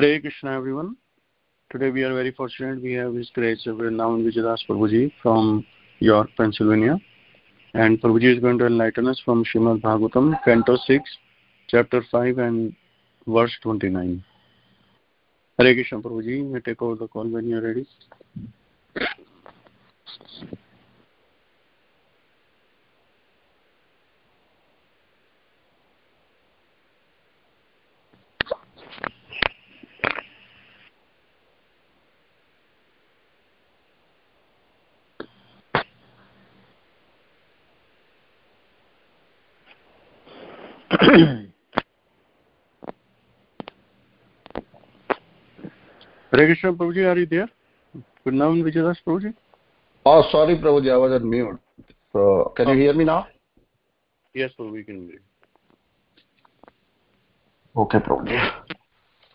Hare Krishna everyone. Today we are very fortunate we have His Grace Vrindavan Vijayadas Prabhuji from York, Pennsylvania. And Prabhuji is going to enlighten us from Srimad Bhagavatam, Canto 6, Chapter 5 and verse 29. Hare Krishna Prabhuji, you may take over the call when you are ready. Hare Krishna Prabhuji, are you there? Vrindavan Vijayadas Prabhuji? Oh, sorry Prabhuji, I was on mute. So, can you hear me now? Yes, Prabhu, we can hear you. Okay, Prabhuji.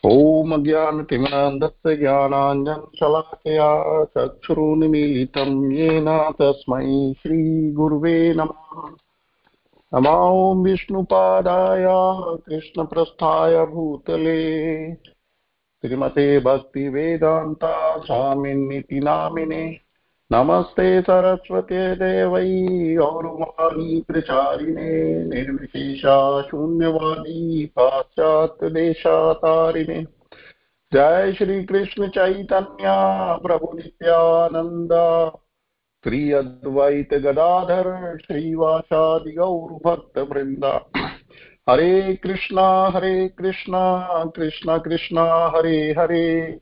ॐ ज्ञानतिमनन्दस्य ज्ञानाञ्जन शलाकया चक्षुरुन्मीलितं येन तस्मै श्रीगुर्वे नमः नमो विष्णुपादाय कृष्णप्रस्थाय भूतले श्रीमते स्वामी नामिने। नमस्ते सरस्वते देवै औरुवाणी प्रचारिणे निर्विशेषा शून्यवाणी पाश्चात्यदेशातारिणे जय श्रीकृष्ण चैतन्या प्रभुनित्यानन्द श्री अद्वैत गदाधर श्रीवासादिगौर्भक्तवृन्दा हरे कृष्णा हरे कृष्णा, कृष्ण, कृष्णा, हरे हरे।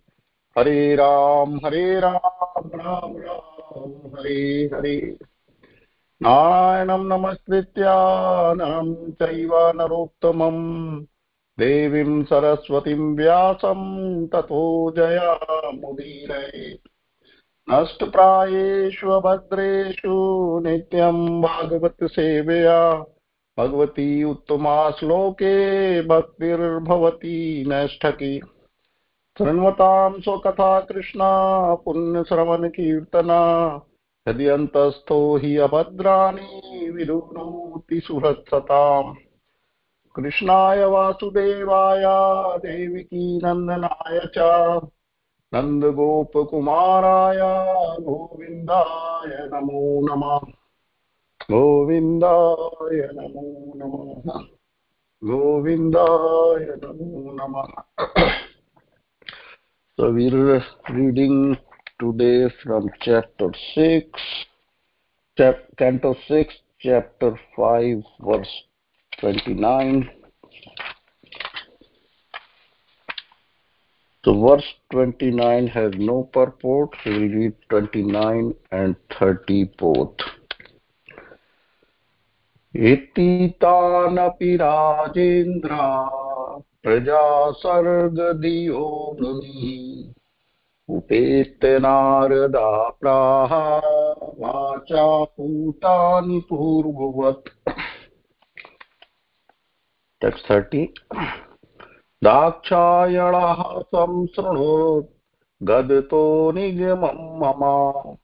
हरे राम हरे राम राम राम, हरे हरे। नारायणं नमस्कृत्य नरं चैव नरोत्तमम् देवीं सरस्वतीं व्यासं ततो जयामुदीरये। नष्टप्रायेषु भद्रेषु नित्यं भागवतसेवया भगवती उत्तमा श्लोके भक्तिर्भवती नष्टकी शृण्वतां स्वकथा कृष्णा पुण्यश्रवणकीर्तना यदि अन्तस्थो हि अभद्राणि विरुणोति सुहृत्सताम् कृष्णाय वासुदेवाय, देविकी नन्दनाय च। नन्दगोपकुमाराय, गोविन्दाय नमो नमः। गोविन्दाय नमो नमः गोविन्दाय नमो नमः So we're reading today from chapter 6, chap canto 6, chapter 5, verse 29. So verse 29 has no purport. We will read 29 and 30 both. इति तानपि राजेन्द्रा, प्रजा सर्गदियो मुनिः। उपेत्य नारदा प्राह, वाचा पूतानि पूर्ववत्। टेक्स्ट थर्टी दाक्षायणः संशृणोत् गदतो निगमं मम।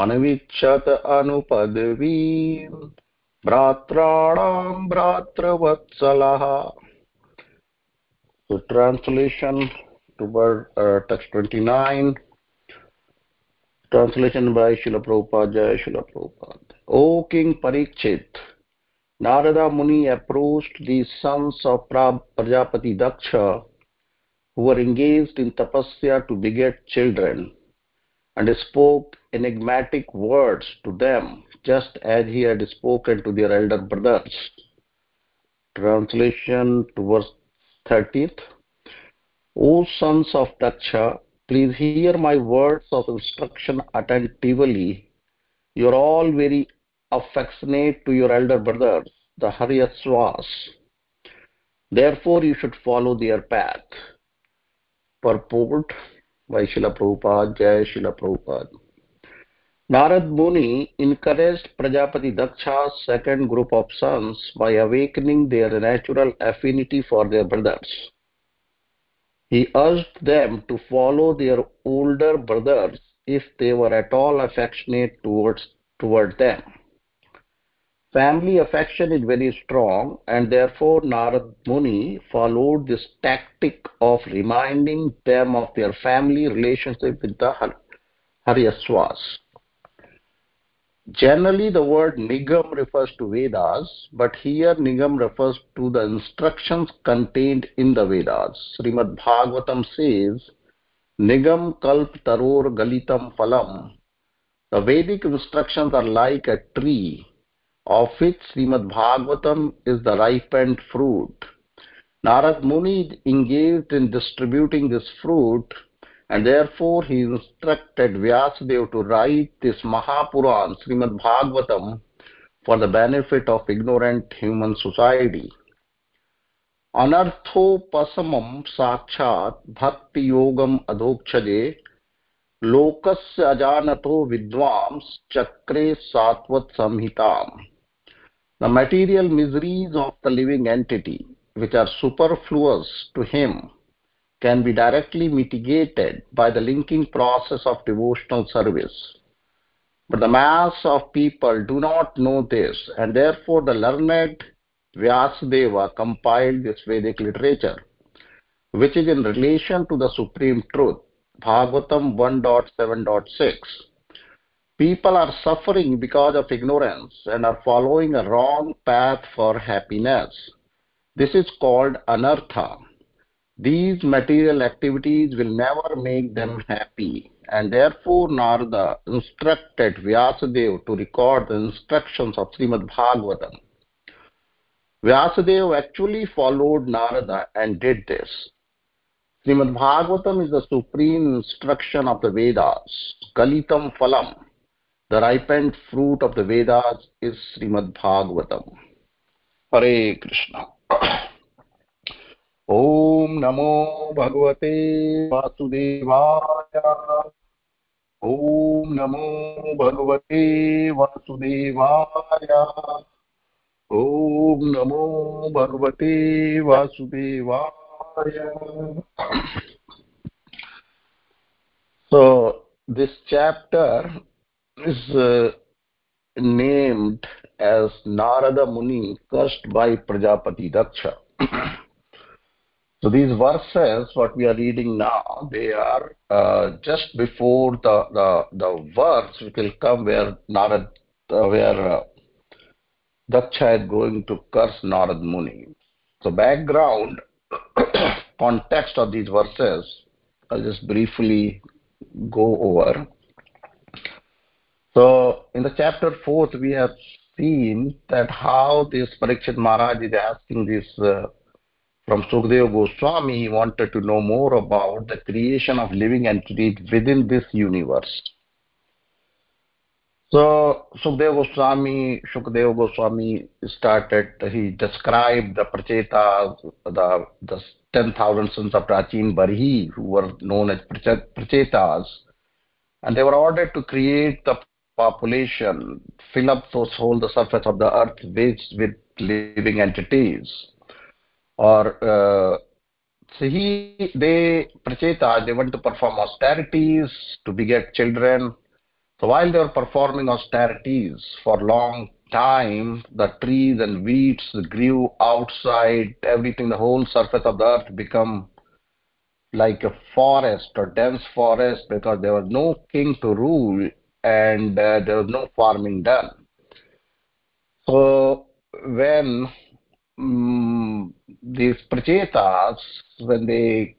अनवीक्षत अनुपदवीम्। भ्रात्राणां भ्रातृवत्सलः So translation toward uh, text 29 translation by Srila Prabhupada Jai Srila Prabhupada O King Parikshit Narada Muni approached the sons of Prajapati Daksha who were engaged in tapasya to beget children and spoke enigmatic words to them just as he had spoken to their elder brothers. Translation to verse 30th. O sons of Daksha, please hear my words of instruction attentively. You are all very affectionate to your elder brothers, the Haryasvas. Therefore, you should follow their path. Purport by Srila Prabhupada, Jai Srila Prabhupada. Narad Muni encouraged Prajapati Daksha's second group of sons by awakening their natural affinity for their brothers. He urged them to follow their older brothers if they were at all affectionate towards toward them. family affection is very strong and therefore Narad Muni followed this tactic of reminding them of their family relationship with the Haryasvas. Generally, the word Nigam refers to Vedas, but here Nigam refers to the instructions contained in the Vedas. Srimad Bhagavatam says, Nigam kalp taror galitam phalam. The Vedic instructions are like a tree, of which Srimad Bhagavatam is the ripened fruit. Narad Muni engaged in distributing this fruit and therefore he instructed Vyasadeva to write this Mahapuran, Srimad Bhagavatam, for the benefit of ignorant human society. अनर्थोपशमं साक्षात् भक्तियोगम् अधोक्षजे लोकस्य अजानतो विद्वांश्चक्रे Satvata संहिताम् The material miseries of the living entity, which are superfluous to him, can be directly mitigated by the linking process of devotional service. But the mass of people do not know this, and therefore the learned Vyasadeva compiled this Vedic literature, which is in relation to the supreme truth, Bhagavatam 1.7.6. People are suffering because of ignorance and are following a wrong path for happiness. This is called anartha. These material activities will never make them happy, and therefore Narada instructed Vyasadeva to record the instructions of Srimad Bhagavatam. Vyasadeva actually followed Narada and did this. Srimad Bhagavatam is the supreme instruction of the Vedas. Kalitam Phalam, the ripened fruit of the Vedas, is Srimad Bhagavatam. Hare Krishna. ॐ नमो भगवते वासुदेवाय। ॐ नमो भगवते वासुदेवाय। ॐ नमो भगवते वासुदेवाय। So this chapter is named as Narada Muni cursed by Prajapati Daksha So these verses, what we are reading now, they are uh, just before the, the the verse which will come where Narad, uh, where uh, Daksha is going to curse Narad Muni. So background, context of these verses, I'll just briefly go over. So in the chapter fourth, we have seen that how this Parikshit Maharaj is asking this uh, from Sukadeva Goswami, he wanted to know more about the creation of living entities within this universe. So Sukadeva Goswami, Sukadeva Goswami started, he described the Prachetas, the, the 10,000 sons of Prachin Barhi, who were known as Prachetas, and they were ordered to create the population, fill up those whole the surface of the earth with, with living entities or uh, so he they pracheta they want to perform austerities to beget children. So while they were performing austerities for long time the trees and weeds grew outside everything the whole surface of the earth become like a forest or dense forest because there was no king to rule and uh, there was no farming done. So when um, these prachetas, when they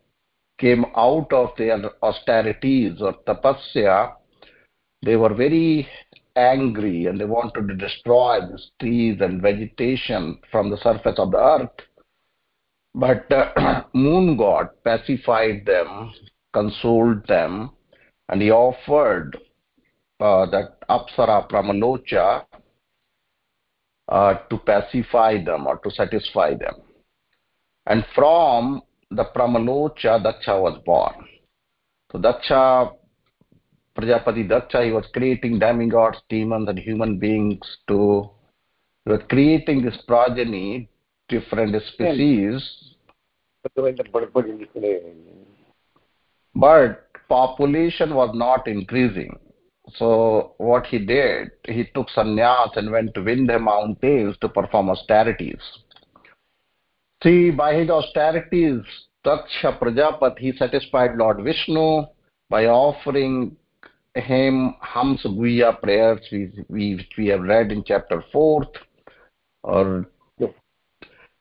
came out of their austerities or tapasya, they were very angry and they wanted to destroy the trees and vegetation from the surface of the earth. But uh, moon god pacified them, consoled them, and he offered uh, that Apsara Pramalocha uh, to pacify them or to satisfy them. And from the Pramalocha, Daksha was born. So Daksha, Prajapati Daksha, he was creating demigods, demons, and human beings to, he was creating this progeny, different species. But population was not increasing. So what he did, he took sannyas and went to Vindhya mountains to perform austerities. See, by his austerities, Daksha Prajapati satisfied Lord Vishnu by offering him Hamsa Guhya prayers, which we, we have read in chapter 4th or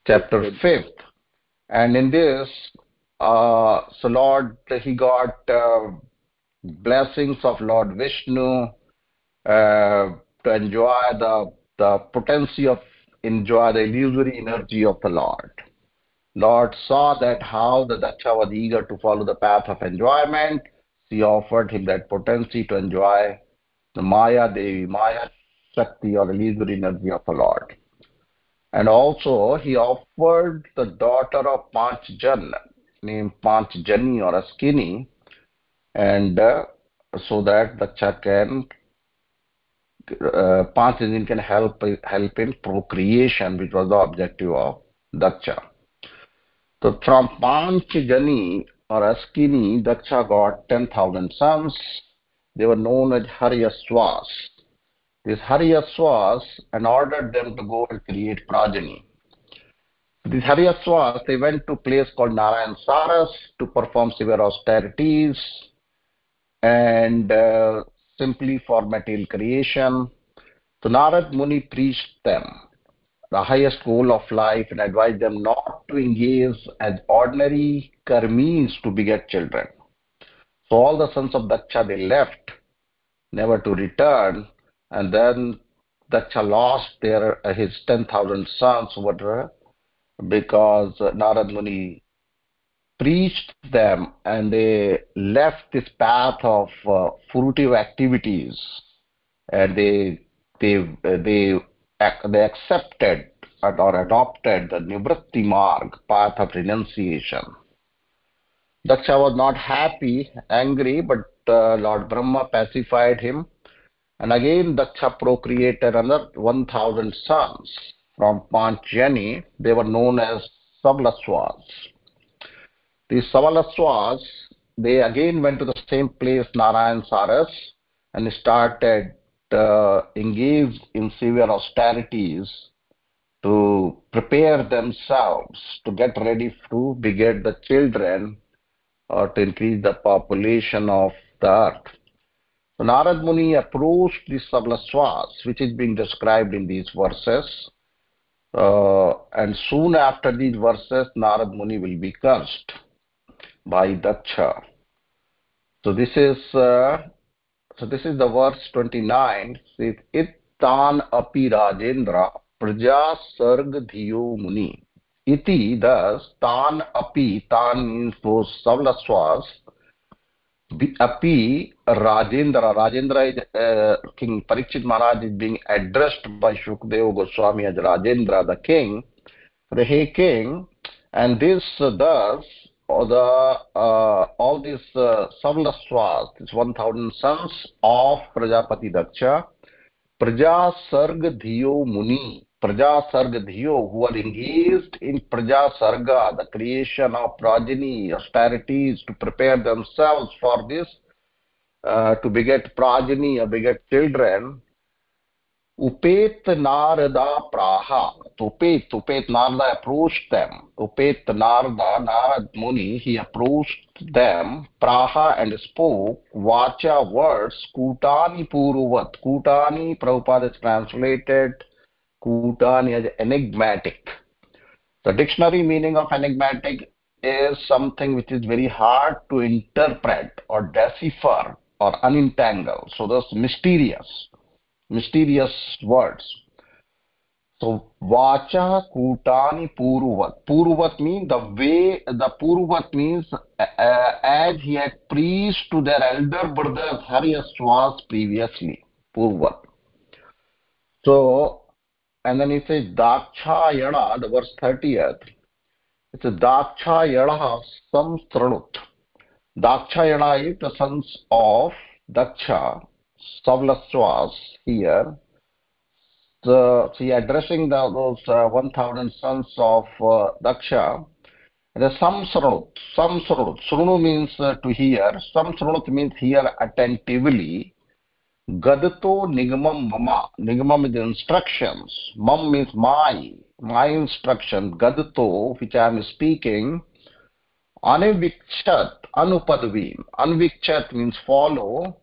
chapter 5th. And in this, uh, so Lord, he got uh, blessings of Lord Vishnu uh, to enjoy the, the potency of enjoy the illusory energy of the Lord. Lord saw that how the Daksha was eager to follow the path of enjoyment. He offered him that potency to enjoy the Maya Devi, Maya Shakti or illusory energy of the Lord. And also he offered the daughter of Panchjan, named Panchjani or Askini, and uh, so that Daksha can uh, Panchjani can help help in procreation, which was the objective of Daksha. So from Panchjani or Askini, Daksha got 10,000 sons. They were known as Haryaswas. These Haryaswas and ordered them to go and create progeny. These Haryaswas, they went to a place called Narayan Saras to perform severe austerities and uh, simply for material creation. So Narad Muni preached them the highest goal of life and advised them not to engage as ordinary karmis to beget children. So all the sons of Daksha they left, never to return, and then Daksha lost their uh, his ten thousand sons were because Narad Muni preached them and they left this path of uh, activities and they they they they accepted or adopted the Nivritti Marg, path of renunciation. Daksha was not happy, angry, but uh, Lord Brahma pacified him. And again, Daksha procreated another 1,000 sons from Panchjani. They were known as Savalaswas. These Savalaswas, they again went to the same place, Narayan Saras, and started uh, engaged in severe austerities to prepare themselves to get ready to beget the children or to increase the population of the earth. So Narad Muni approached the Sablaswas, which is being described in these verses. Uh, and soon after these verses, Narad Muni will be cursed by Daksha. So this is uh, so this is the verse 29. Says, Ittan api Rajendra praja sarg dhiyo muni. Iti, thus, tan api, tan means those savlaswas, api Rajendra. Rajendra is, uh, King Parikshit Maharaj is being addressed by Shukdeva Goswami as Rajendra, the king. The hey king, and this uh, thus the uh, all these uh, Savlaswas, these 1000 sons of Prajapati Daksha, Praja Sarga Dhiyo Muni, Praja Sarga Dhiyo, who are engaged in Praja Sarga, the creation of progeny, austerities to prepare themselves for this, uh, to beget progeny or beget children, Upet Narada Praha. Upet, Upet Narada approached them. Upet Narada, Narad Muni, he approached them, Praha, and spoke Vacha words, Kutani Puruvat. Kutani, Prabhupada is translated Kutani as enigmatic. The dictionary meaning of enigmatic is something which is very hard to interpret or decipher or unentangle. So that's mysterious mysterious words. So vacha kutani puruvat. Puruvat means the way the puruvat means uh, as he had preached to their elder brothers Haryaswas previously. Puruvat. So and then he says Dakshayana, the verse 30th. It's a Dakshayana Samstranut. Dakshayana is the sons of Daksha Savlaswas here. So, so addressing the, those uh, 1,000 sons of uh, Daksha. The samsrunut, samsrunut. Srunu means uh, to hear. Samsrunut means hear attentively. Gadato Nigamam Mama. Nigamam is the instructions. Mam is my, my instruction. Gadato, which I am speaking. Anivikchat, Anupadvim. Anvikchat means follow.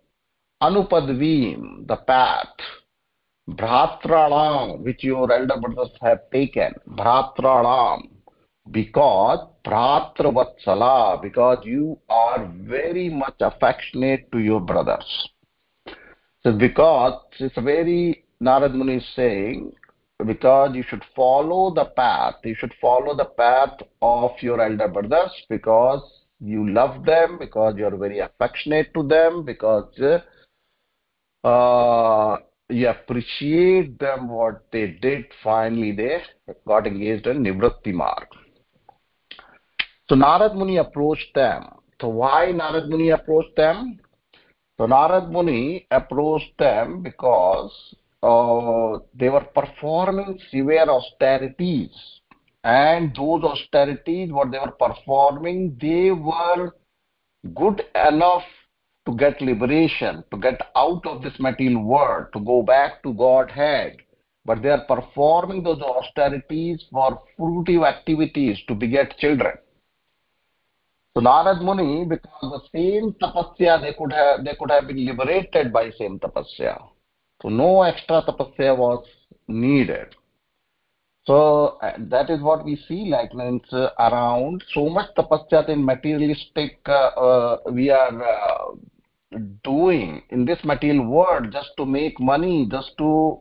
Anupadvim, the path. Bhratralam, which your elder brothers have taken. Bhratralam. Because Bhratravatsala, because you are very much affectionate to your brothers. So because it's very Narad Muni is saying, because you should follow the path, you should follow the path of your elder brothers because you love them, because you are very affectionate to them, because uh, you appreciate them what they did. Finally they got engaged in nivritti marg. So narad muni approached them. So why narad muni approached them? So narad muni approached them because uh, they were performing severe austerities. And those austerities what they were performing they were good enough to get liberation, to get out of this material world, to go back to Godhead. But they are performing those austerities for fruitive activities to beget children. So Narad Muni, because the same tapasya they could have they could have been liberated by same tapasya. So no extra tapasya was needed. So uh, that is what we see like means uh, around so much tapasya in materialistic uh, uh we are uh, doing in this material world just to make money, just to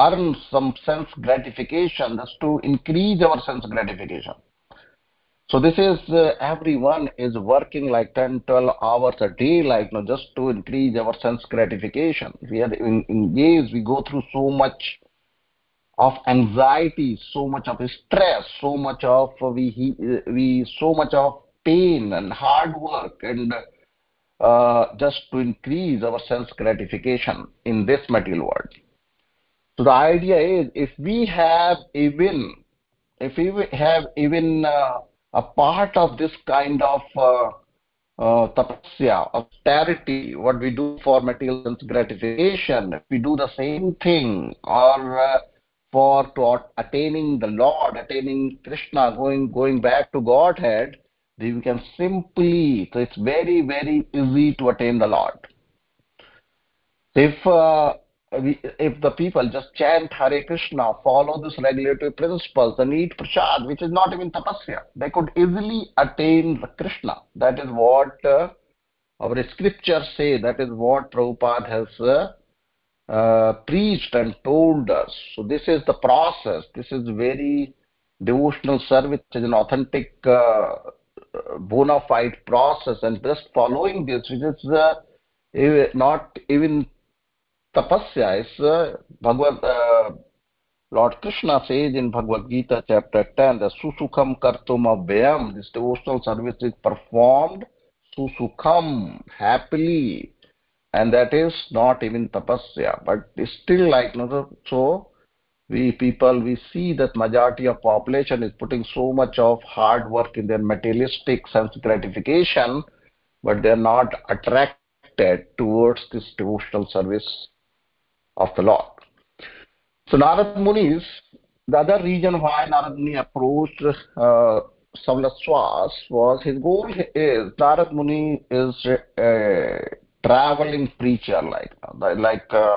earn some sense gratification, just to increase our sense gratification. So this is uh, everyone is working like 10, 12 hours a day, like you know, just to increase our sense gratification. We are in, engaged, we go through so much of anxiety, so much of stress, so much of uh, we we so much of pain and hard work and uh, just to increase our sense gratification in this material world. So the idea is if we have even if we have even uh, a part of this kind of uh, uh, tapasya, austerity, what we do for material gratification, if we do the same thing or uh, for to attaining the Lord, attaining Krishna, going going back to Godhead, we can simply, so it's very, very easy to attain the Lord. If uh, if the people just chant Hare Krishna, follow this regulatory principles, and eat prasad, which is not even tapasya, they could easily attain the Krishna. That is what uh, our scriptures say. That is what Prabhupada has uh, uh, preached and told us. So this is the process. This is very devotional service. Is an authentic uh, bona fide process and just following this, which is uh, not even tapasya, is uh, Bhagavad, uh, Lord Krishna says in Bhagavad Gita chapter 10, the susukham kartum abhyam, this devotional service is performed susukham, happily, and that is not even tapasya, but still like, so we people we see that majority of population is putting so much of hard work in their materialistic sense gratification but they are not attracted towards this devotional service of the lord. So narad muni the other reason why narad muni approached uh, Samlaswas was his goal is narad muni is a traveling preacher like like uh,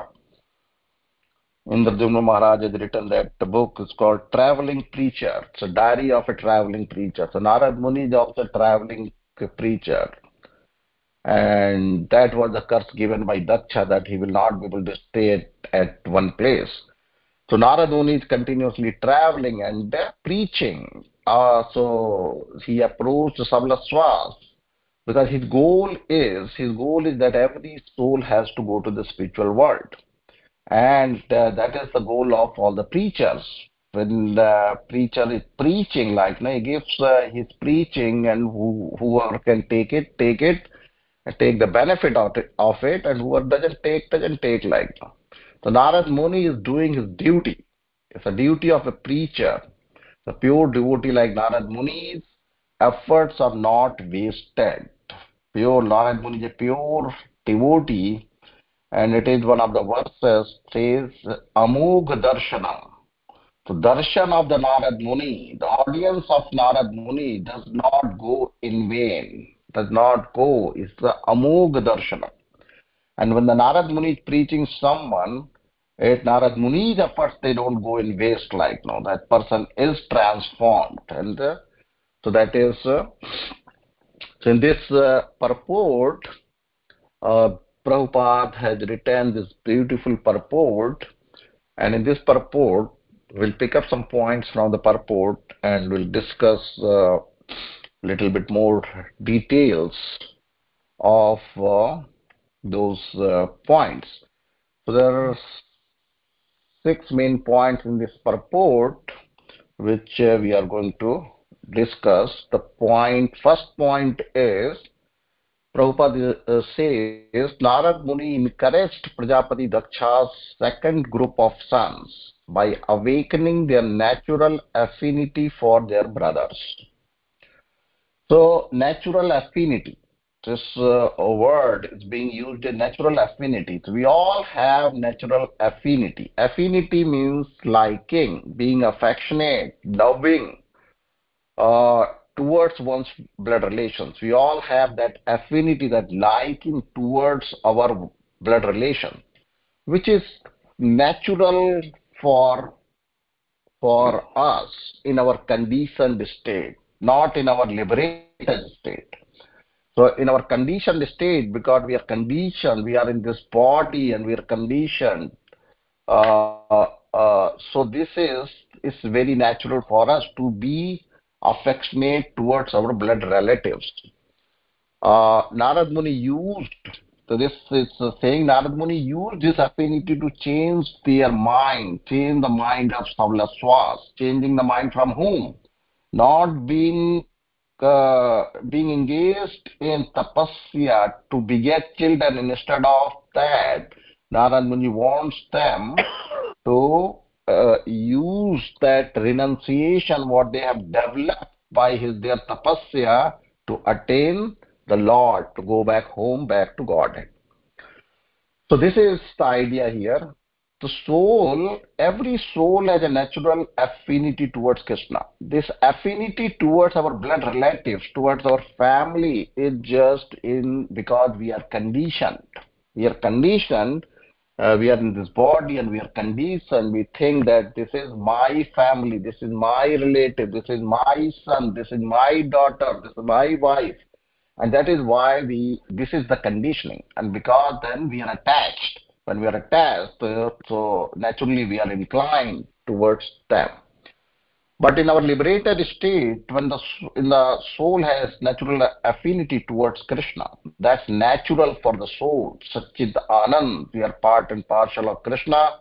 Indradyumna Maharaj has written that the book is called Traveling Preacher. It's a diary of a traveling preacher. So Narad Muni is also a traveling preacher. And that was the curse given by Daksha that he will not be able to stay at, at one place. So Narad Muni is continuously traveling and preaching. Uh, so he approached Samlaswas because his goal is his goal is that every soul has to go to the spiritual world. And uh, that is the goal of all the preachers. When the preacher is preaching like no, he gives uh, his preaching and who, whoever can take it take it take the benefit of it, of it and whoever doesn't take doesn't take like. No. so narad muni is doing his duty. It's a duty of a preacher. The pure devotee like narad muni's efforts are not wasted pure narad muni is a pure devotee and it is one of the verses says Amog Darshanam. So darshan of the Narad Muni, the audience of Narad Muni does not go in vain, does not go. It's the Amog Darshanam. And when the Narad Muni is preaching someone, at Narad Muni's efforts, they don't go in waste like no. That person is transformed. And uh, so that is, uh, so in this uh, purport, uh, Prabhupada has written this beautiful purport. And in this purport, we'll pick up some points from the purport and we'll discuss a uh, little bit more details of uh, those uh, points. So there are six main points in this purport which uh, we are going to discuss. The point, first point is Prabhupada uh, says Narad Muni encouraged Prajapati Daksha's second group of sons by awakening their natural affinity for their brothers. So, natural affinity this uh, word is being used in natural affinity. So we all have natural affinity. Affinity means liking, being affectionate, loving uh, towards one's blood relations. We all have that affinity, that liking towards our blood relation, which is natural for for us in our conditioned state, not in our liberated state. So in our conditioned state, because we are conditioned, we are in this body and we are conditioned. Uh, uh, so this is is very natural for us to be affectionate towards our blood relatives. Uh, Narad Muni used so this is saying Narad Muni used this affinity to change their mind, change the mind of Savlaswas, changing the mind from whom? Not being uh, being engaged in tapasya to beget children instead of that Narad Muni wants them to uh, use that renunciation what they have developed by his their tapasya to attain the Lord to go back home back to Godhead. So this is the idea here the soul, every soul has a natural affinity towards Krishna. This affinity towards our blood relatives, towards our family, is just in because we are conditioned. We are conditioned. Uh, we are in this body and we are conditioned. We think that this is my family, this is my relative, this is my son, this is my daughter, this is my wife. And that is why we, this is the conditioning. And because then we are attached when we are attached, so naturally we are inclined towards them. But in our liberated state, when the, in the soul has natural affinity towards Krishna, that's natural for the soul. Satchid Anand, we are part and partial of Krishna.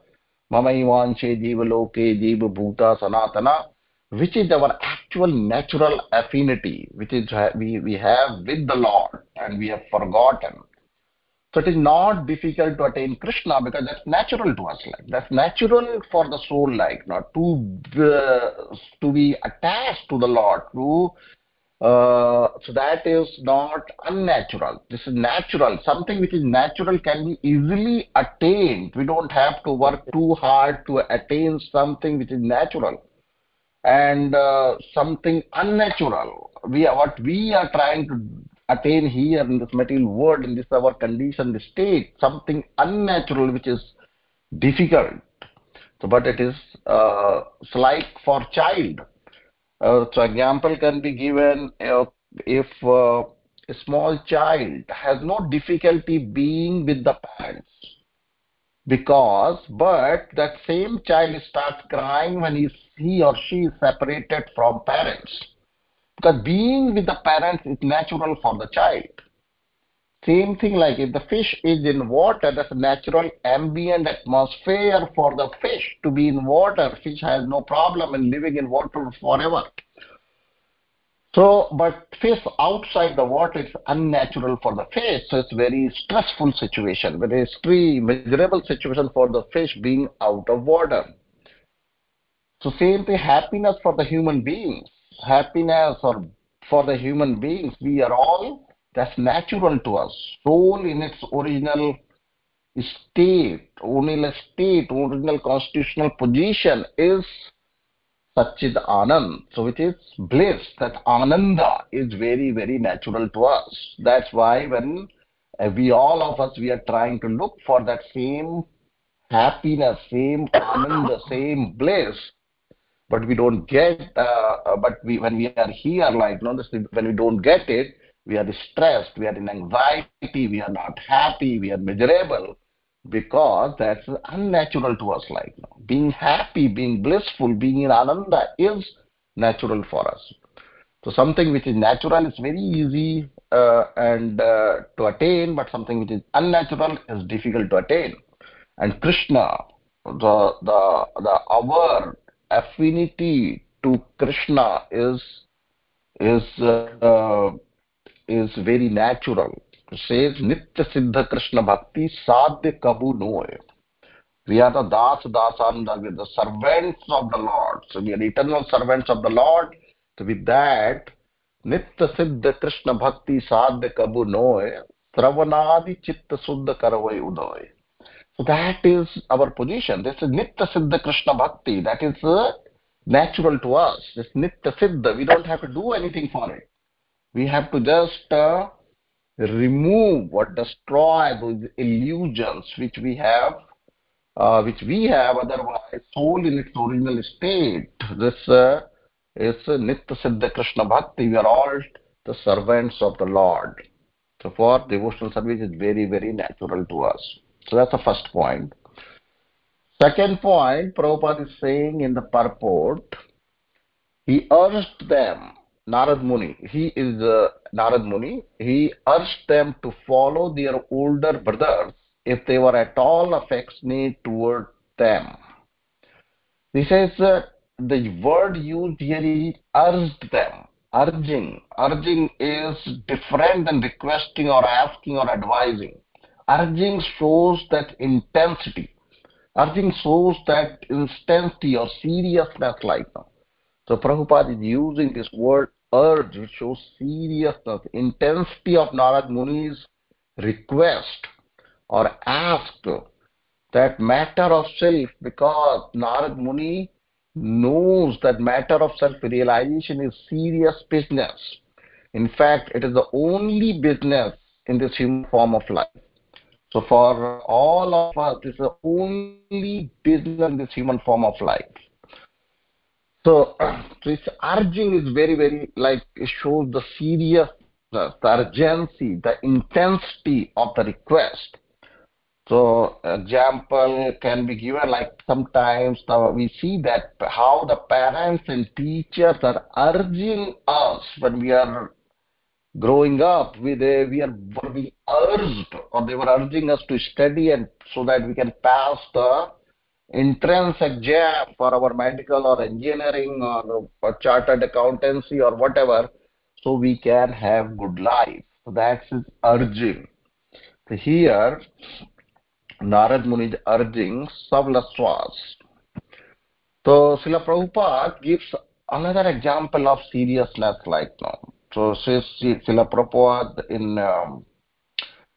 Mama Ivanshe Jiva Loke Jiva Bhuta Sanatana, which is our actual natural affinity, which is we, we have with the Lord and we have forgotten. So it is not difficult to attain Krishna because that's natural to us. Like that's natural for the soul, like not to uh, to be attached to the Lord. To uh, so that is not unnatural. This is natural. Something which is natural can be easily attained. We don't have to work too hard to attain something which is natural and uh, something unnatural. We are, what we are trying to attain here in this material world, in this our conditioned state, something unnatural which is difficult. So, but it is uh, like for child. Uh, so, example can be given uh, if uh, a small child has no difficulty being with the parents because but that same child starts crying when he, he or she is separated from parents because being with the parents is natural for the child. Same thing like if the fish is in water, that's a natural ambient atmosphere for the fish to be in water. Fish has no problem in living in water forever. So, but fish outside the water is unnatural for the fish. So it's very stressful situation, very extreme, miserable situation for the fish being out of water. So same thing, happiness for the human beings happiness or for the human beings, we are all, that's natural to us. Soul in its original state, original state, original constitutional position is Satchid Anand. So it is bliss, that Ananda is very, very natural to us. That's why when uh, we all of us, we are trying to look for that same happiness, same Ananda, same bliss, but we don't get, uh, uh but we, when we are here, like, you know, when we don't get it, we are stressed, we are in anxiety, we are not happy, we are miserable because that's unnatural to us like now. Being happy, being blissful, being in ananda is natural for us. So something which is natural is very easy uh, and uh, to attain, but something which is unnatural is difficult to attain. And Krishna, the the the our affinity to Krishna is is uh, is very natural says Nitya Siddha Krishna Bhakti Sadhya Kabu Noe. We are the Das Dasanda, we are the servants of the Lord. So we are eternal servants of the Lord. So with that, Nitya Siddha Krishna Bhakti Sadhya Kabu Noe, Travanadi Chitta Suddha Karavai Udoy. That is our position. This is Nitya Siddha Krishna Bhakti. That is uh, natural to us. This Nitya Siddha. We don't have to do anything for it. We have to just uh, remove or destroy those illusions which we have uh, which we have otherwise soul in its original state this uh, is nitya siddha krishna bhakti we are all the servants of the lord so for devotional service is very very natural to us so that's the first point. second point prabhupada is saying in the purport he urged them Narad Muni, he is uh, Narad Muni, he urged them to follow their older brothers if they were at all affectionate toward them. He says uh, the word used here is urged them, urging. Urging is different than requesting or asking or advising. Urging shows that intensity. Urging shows that intensity or seriousness like that. So Prabhupada is using this word urge, which shows seriousness, intensity of Narad Muni's request or ask that matter of self because Narad Muni knows that matter of self-realization is serious business. In fact, it is the only business in this human form of life. So for all of us, this is the only business in this human form of life. So, this urging is very, very like it shows the seriousness, the urgency, the intensity of the request. So, example can be given like sometimes we see that how the parents and teachers are urging us when we are growing up. We they, we are being urged or they were urging us to study and so that we can pass the entrance exam for our medical or engineering or, or chartered accountancy or whatever so we can have good life. So that's his urging. So here narad muni is urging savlaswas so Srila Prabhupada gives another example of seriousness like now so says Srila Prabhupada in um,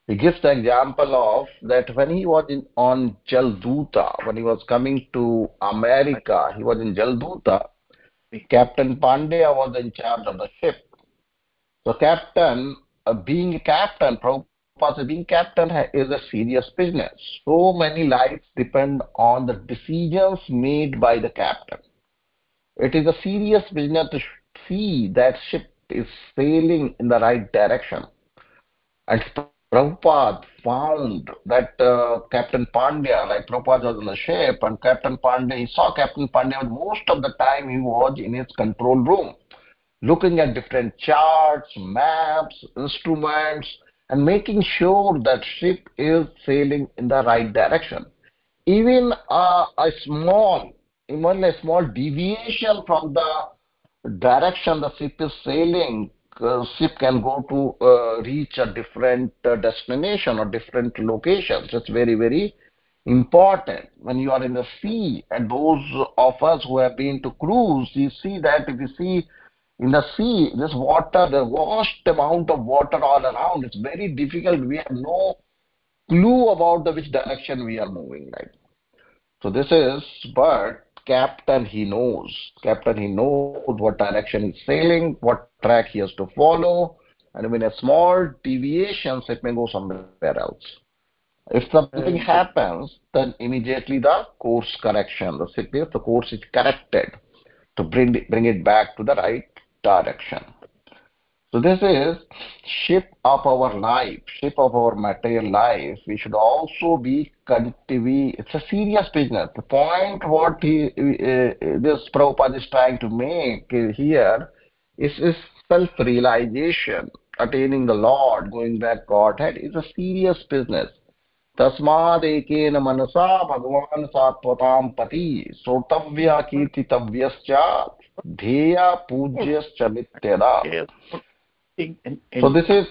he gives the example of that when he was in, on Jalduta, when he was coming to America, he was in Jalduta, Captain Pandya was in charge of the ship. So captain, uh, being a captain, Prabhupada being captain is a serious business. So many lives depend on the decisions made by the captain. It is a serious business to see that ship is sailing in the right direction. And Prabhupada found that uh, Captain Pandya, like Prabhupada was on the ship, and Captain Pandya, he saw Captain Pandya, most of the time he was in his control room, looking at different charts, maps, instruments, and making sure that ship is sailing in the right direction. Even uh, a small, even a small deviation from the direction the ship is sailing uh, ship can go to uh, reach a different uh, destination or different locations. It's very, very important. When you are in the sea, and those of us who have been to cruise, you see that if you see in the sea, this water, the vast amount of water all around, it's very difficult. We have no clue about the which direction we are moving like so this is but captain he knows. Captain he knows what direction he's sailing what track he has to follow. And when a small deviations it may go somewhere else if something hmm. happens then immediately the course correction the the course is corrected to bring it, bring it back to the right direction. So this is ship of our life, ship of our material life. We should also be we, it's a serious business. The point what he, uh, this Prabhupada is trying to make here is, is self-realization, attaining the Lord, going back Godhead is a serious business. तस्मादेकेन मनसा भगवान् सात्वतां पति श्रोतव्या कीर्तितव्यश्च ध्येया पूज्यश्च मित्यदा so this is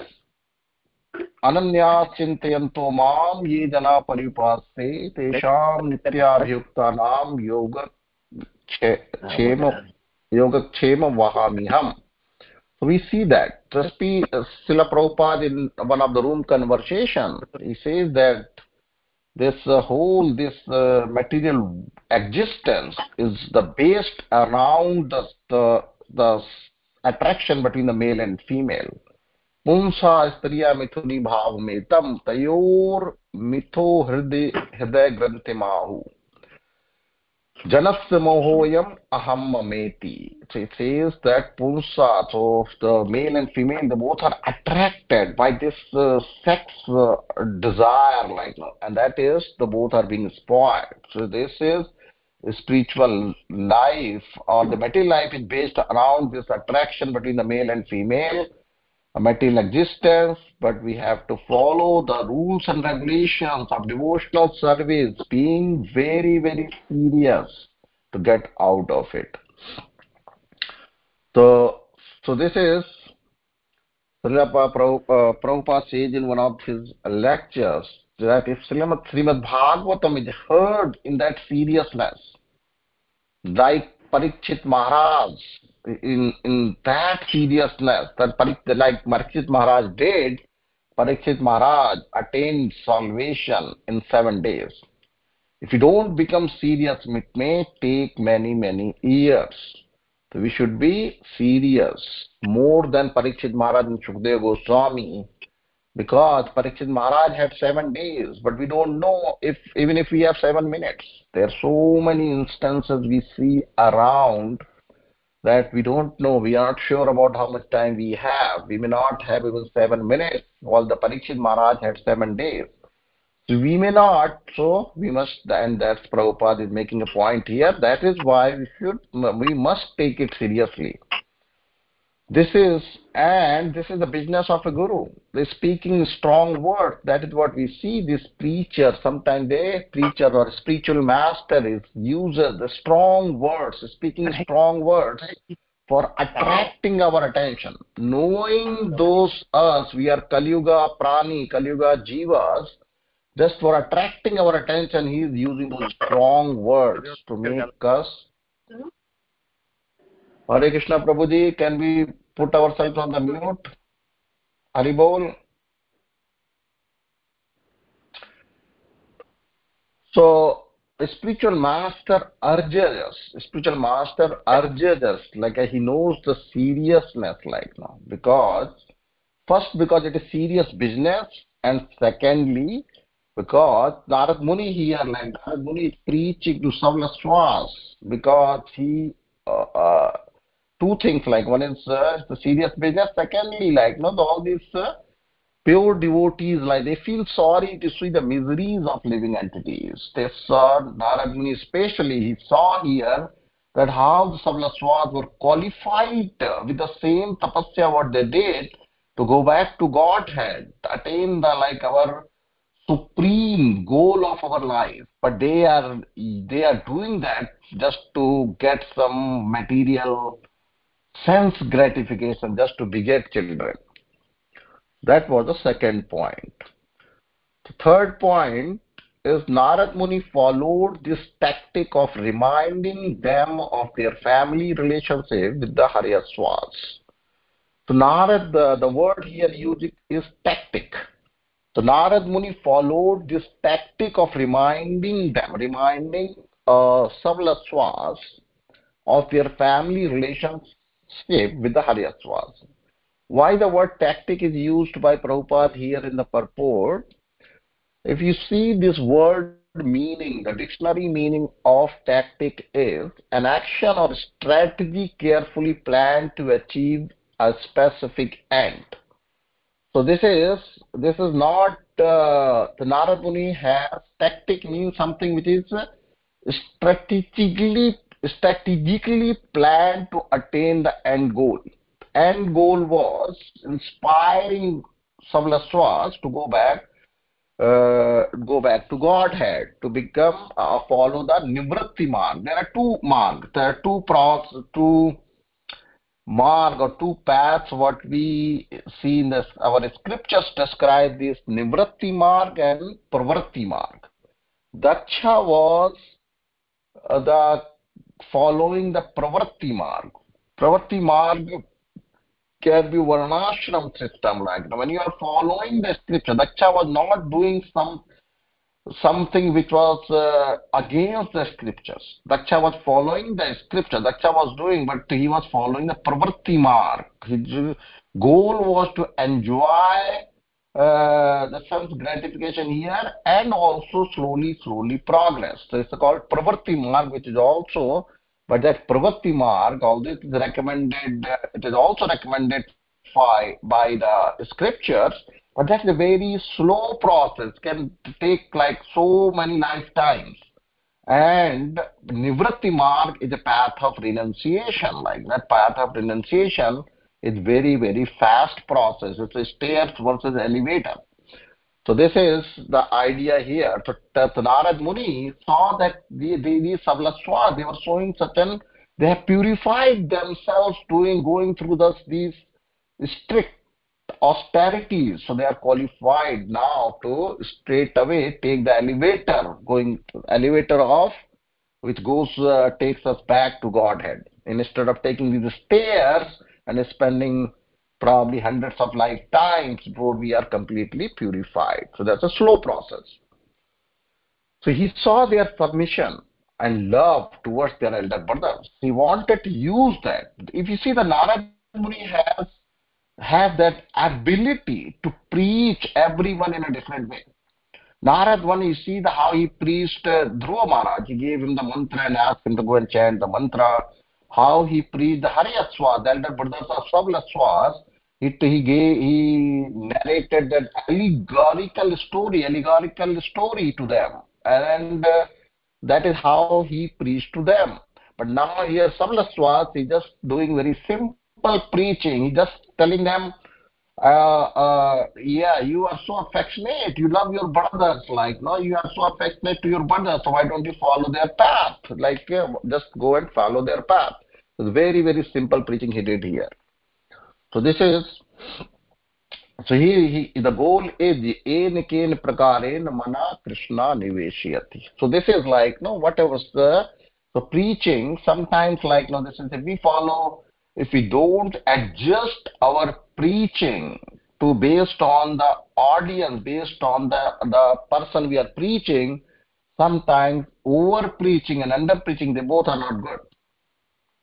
Ananya चिन्तयन्तो माँ ये जना परिपास्ते तेषां नित्याभियुक्तानां योग क्षेम योगक्षेमं वहाम्यहम् So we see that. Trustee uh, Srila Prabhupada in one of the room conversation, he says that this uh, whole, this uh, material existence is the based around the, the, the attraction between the male and female पुंसा स्त्रिया मिथुनी भाव में तम तयोर मिथो हृदय हृदय ग्रंथि माहु janasya mohoyam aham mameti so it says that purusha so the male and female they both are attracted by this uh, sex uh, desire like and that is the both are being spoiled so this is spiritual life or the material life is based around this attraction between the male and female a material existence but we have to follow the rules and regulations of devotional service being very very serious to get out of it. So so this is Srila uh, Prabhupada says in one of his lectures that if Srimad, Srimad Bhagavatam is heard in that seriousness, like Parikshit Maharaj, in, in that seriousness, that Parik, like Parikshit Maharaj did, Parikshit Maharaj attained salvation in seven days. If you don't become serious, it may take many, many years. So we should be serious, more than Parikshit Maharaj and Shukdev Goswami, because Parikshit Maharaj had seven days, but we don't know if even if we have seven minutes. There are so many instances we see around that we don't know. We are not sure about how much time we have. We may not have even seven minutes, while the Parikshit Maharaj had seven days. So we may not, so we must, and that's Prabhupada is making a point here. That is why we should, we must take it seriously this is and this is the business of a guru. They speaking strong words. That is what we see. This preacher sometimes the preacher or spiritual master is uses the strong words speaking strong words for attracting our attention. Knowing those us we are kalyuga prani kalyuga jivas just for attracting our attention he is using those strong words to make us. Mm-hmm. Hare Krishna Prabhuji, can we put ourselves on the mute haribol so spiritual master urges us spiritual master urges us like he knows the seriousness like now because first because it is serious business and secondly because Narad Muni here, like Narad Muni is preaching to Savla Swas because he uh, uh, two things. Like one is uh, the serious business. Secondly like you know, all these uh, pure devotees like they feel sorry to see the miseries of living entities. They saw Narad especially he saw here that how the Savlaswas were qualified with the same tapasya what they did to go back to Godhead, attain the like our supreme goal of our life. But they are they are doing that just to get some material sense gratification just to beget children. That was the second point. The third point is Narad Muni followed this tactic of reminding them of their family relationship with the Haryaswas. So Narad, the, the word here used is tactic. So Narad Muni followed this tactic of reminding them, reminding uh, Savlaswas of their family with the Haryaswas. Why the word tactic is used by Prabhupada here in the purport? If you see this word meaning, the dictionary meaning of tactic is an action or strategy carefully planned to achieve a specific end. So this is this is not uh, the Narad Muni has tactic means something which is strategically strategically planned to attain the end goal. End goal was inspiring Savlaswas to go back uh, go back to Godhead, to become, uh, follow the Nivritti marg. There are two marks, there are two pros, two mark or two paths what we see in this, our scriptures describe this Nivritti marg and Pravritti marg. Daksha was uh, the following the Pravritti marg. Pravritti marg can be varnashram system like when you are following the scripture daksha was not doing some something which was uh, against the scriptures. Daksha was following the scripture. Daksha was doing but he was following the pravritti marg his goal was to enjoy the sense gratification here and also slowly slowly progress so it's called pravritti marg which is also but that pravatti mark, all this is recommended, uh, it is also recommended by, by the scriptures, but that's a very slow process, can take like so many lifetimes. And Nivritti marg is a path of renunciation, like that path of renunciation is very, very fast process. It's a stairs versus elevator. So this is the idea here. So Narad Muni saw that the, these Savlaswa, they were showing certain, they have purified themselves doing, going through this, these strict austerities. So they are qualified now to straight away take the elevator, going elevator off, which goes, uh, takes us back to Godhead. Instead of taking these stairs and spending probably hundreds of lifetimes before we are completely purified. So that's a slow process. So he saw their submission and love towards their elder brothers. He wanted to use that. If you see the Narad Muni has have that ability to preach everyone in a different way. Narad one, you see the how he preached uh, Dhruva Maharaj. He gave him the mantra and asked him to go and chant the mantra. How he preached the Haryaswa, the elder brothers of it he gave he narrated that allegorical story allegorical story to them. And uh, that is how he preached to them. But now here Savlaswas is just doing very simple preaching. He just telling them uh, uh, yeah, you are so affectionate. You love your brothers. Like, no, you are so affectionate to your brothers. So why don't you follow their path? Like, uh, just go and follow their path. It's very, very simple preaching he did here. So this is so he, he the goal is en ken prakaren mana krishna niveshyati so this is like no whatever the the preaching sometimes like no this is if we follow if we don't adjust our preaching to based on the audience based on the the person we are preaching sometimes over preaching and under preaching they both are not good.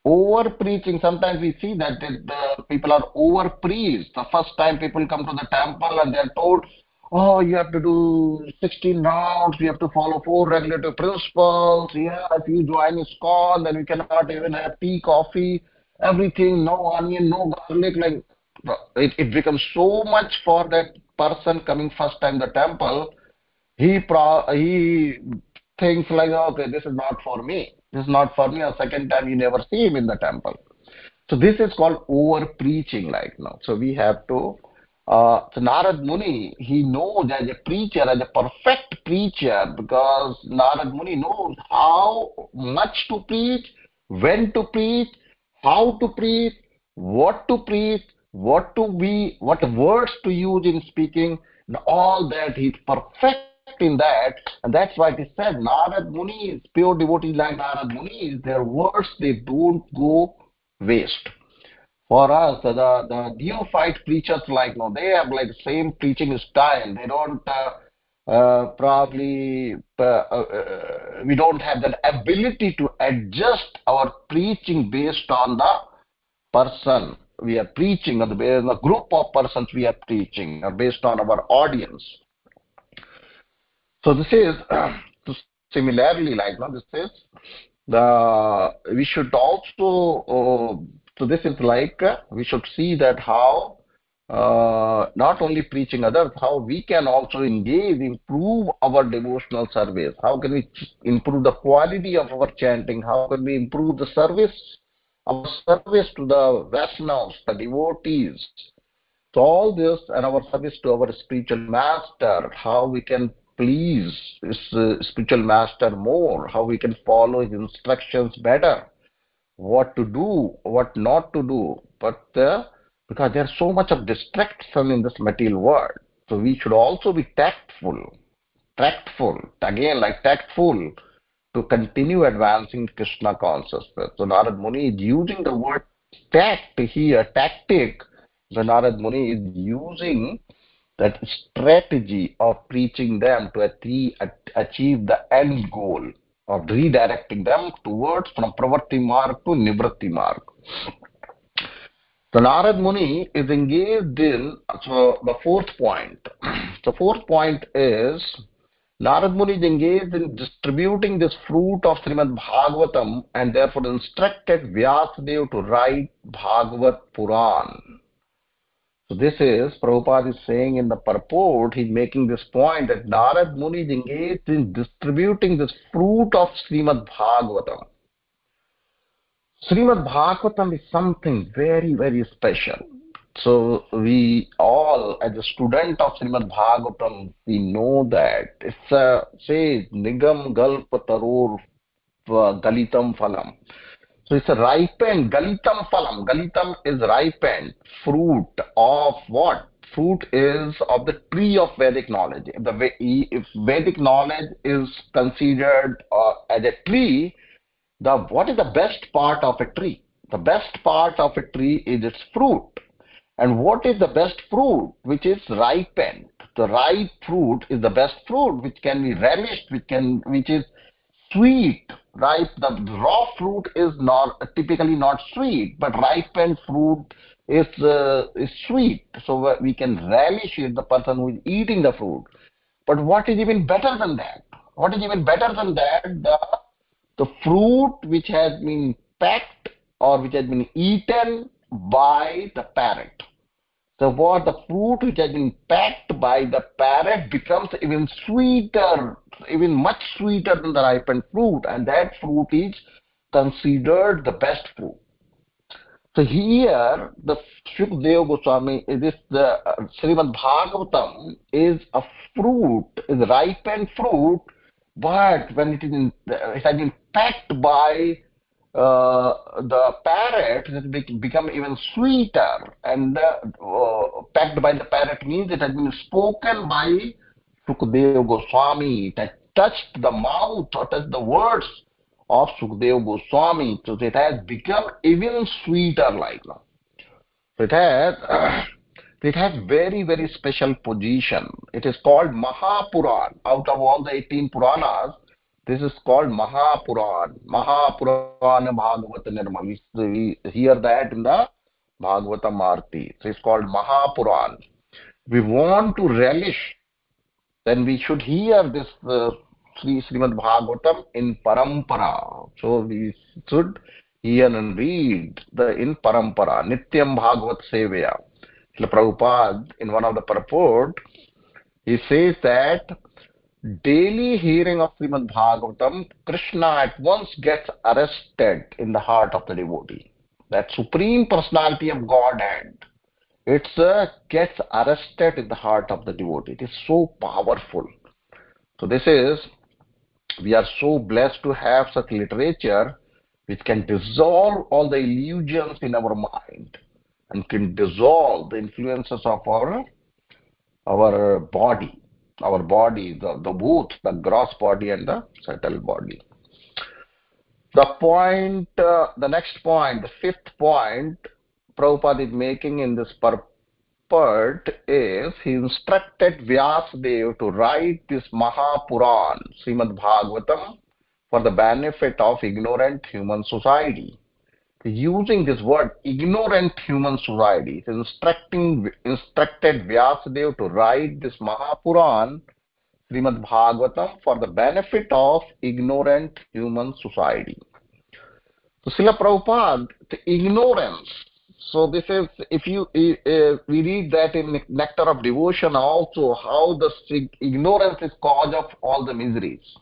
Over preaching sometimes we see that the people are over preached the first time people come to the temple and they're told oh you have to do 16 rounds you have to follow four regulative principles. Yeah if you join ISKCON then you cannot even have tea coffee everything no onion no garlic like it, it becomes so much for that person coming first time the temple he pro he thinks like okay this is not for me this is not for me. A second time you never see him in the temple. So this is called over preaching like now. So we have to uh, so Narad Muni, he knows as a preacher, as a perfect preacher, because Narad Muni knows how much to preach, when to preach, how to preach, what to preach, what to be, what words to use in speaking, and all that he's perfect in that, and that's why is said, Narad Muni is pure devotee like Narad Muni, their words, they don't go waste. for us, the, the neophyte preachers, like, no, they have like same preaching style. They don't uh, uh, probably, uh, uh, we don't have that ability to adjust our preaching based on the person we are preaching, or the, group of persons we are preaching, or based on our audience. So this is similarly like, no, this is the we should also uh, so this is like uh, we should see that how uh, not only preaching others, how we can also engage, improve our devotional service. How can we improve the quality of our chanting? How can we improve the service, our service to the Vaishnavas, the devotees? So all this and our service to our spiritual master, how we can please his uh, spiritual master more, how we can follow his instructions better, what to do, what not to do. But uh, because there's so much of distraction in this material world, so we should also be tactful, tactful, again like tactful to continue advancing Krishna consciousness. So Narad Muni is using the word tact here, tactic. So Narad Muni is using that strategy of preaching them to achieve the end goal of redirecting them towards from pravatti mark to nivritti marg. So Narad Muni is engaged in so the fourth point. The fourth point is Narad Muni is engaged in distributing this fruit of Srimad Bhagavatam and therefore instructed Vyasadeva to write Bhagavat Puran. So this is, Prabhupada is saying in the purport, he's making this point that Narad Muni is engaged in distributing this fruit of Srimad Bhagavatam. Srimad Bhagavatam is something very, very special. So we all, as a student of Srimad Bhagavatam, we know that it's a, say, Nigam Galpa Tarur Galitam Phalam. So it's a ripened, galitam phalam. Galitam is ripened fruit of what? Fruit is of the tree of Vedic knowledge. The, if Vedic knowledge is considered uh, as a tree, the what is the best part of a tree? The best part of a tree is its fruit. And what is the best fruit? Which is ripened. The ripe fruit is the best fruit, which can be relished, which can, which is sweet. Ripe the raw fruit is not typically not sweet but ripened fruit is uh, is sweet. So we can relish it the person who is eating the fruit. But what is even better than that? What is even better than that? The the fruit which has been packed or which has been eaten by the parrot so what the fruit which has been packed by the parrot becomes even sweeter, even much sweeter than the ripened fruit, and that fruit is considered the best fruit. So here, the Shukdev Goswami, this the uh, Srimad Bhagavatam is a fruit, is ripened fruit, but when it is in, it has been packed by the parrot has become even sweeter and uh, packed by the parrot means it has been spoken by Sukadeva Goswami. It has touched the mouth or touched the words of Sukadeva Goswami. So it has become even sweeter like. So it has uh, it has very very special position. It is called Mahapuran. Out of all the 18 Puranas, this is called Mahapuran. Mahapuran Bhagavata Nirma. We, we hear that in the Bhagavata Marti. So it's called Mahapuran. We want to relish, then we should hear this uh, Sri Srimad Bhagavatam in Parampara. So we should hear and read the in Parampara. Nityam Bhagavat Sevaya. Prabhupada, in one of the purport, he says that daily hearing of Srimad Bhagavatam, Krishna at once gets arrested in the heart of the devotee. That supreme personality of Godhead, it uh, gets arrested in the heart of the devotee. It is so powerful. So this is, we are so blessed to have such literature which can dissolve all the illusions in our mind and can dissolve the influences of our, our body our body, the, the both, the gross body and the subtle body. The point, uh, the next point, the fifth point, Prabhupada is making in this purport is he instructed Vyasadeva to write this Mahapuran, Srimad Bhagavatam, for the benefit of ignorant human society. Using this word, ignorant human society, he's instructing, instructed Vyasadeva to write this Mahapuran, Srimad Bhagavatam, for the benefit of ignorant human society. So, Srila Prabhupada, the ignorance. So, this is, if you, uh, we read that in Nectar of Devotion also, how the ignorance is cause of all the miseries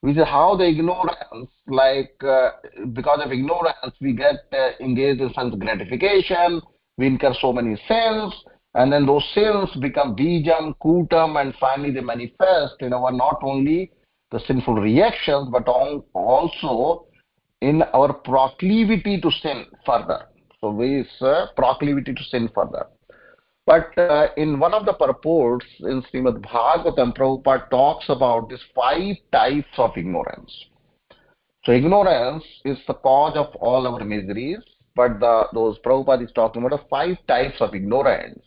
which is how the ignorance, like uh, because of ignorance, we get uh, engaged in sense gratification, we incur so many sins, and then those sins become bijam, kutam, and finally they manifest in our not only the sinful reactions, but on, also in our proclivity to sin further. So, we uh, proclivity to sin further. But uh, in one of the purports in Srimad Bhagavatam, Prabhupada talks about these five types of ignorance. So ignorance is the cause of all our miseries, but the, those Prabhupada is talking about five types of ignorance.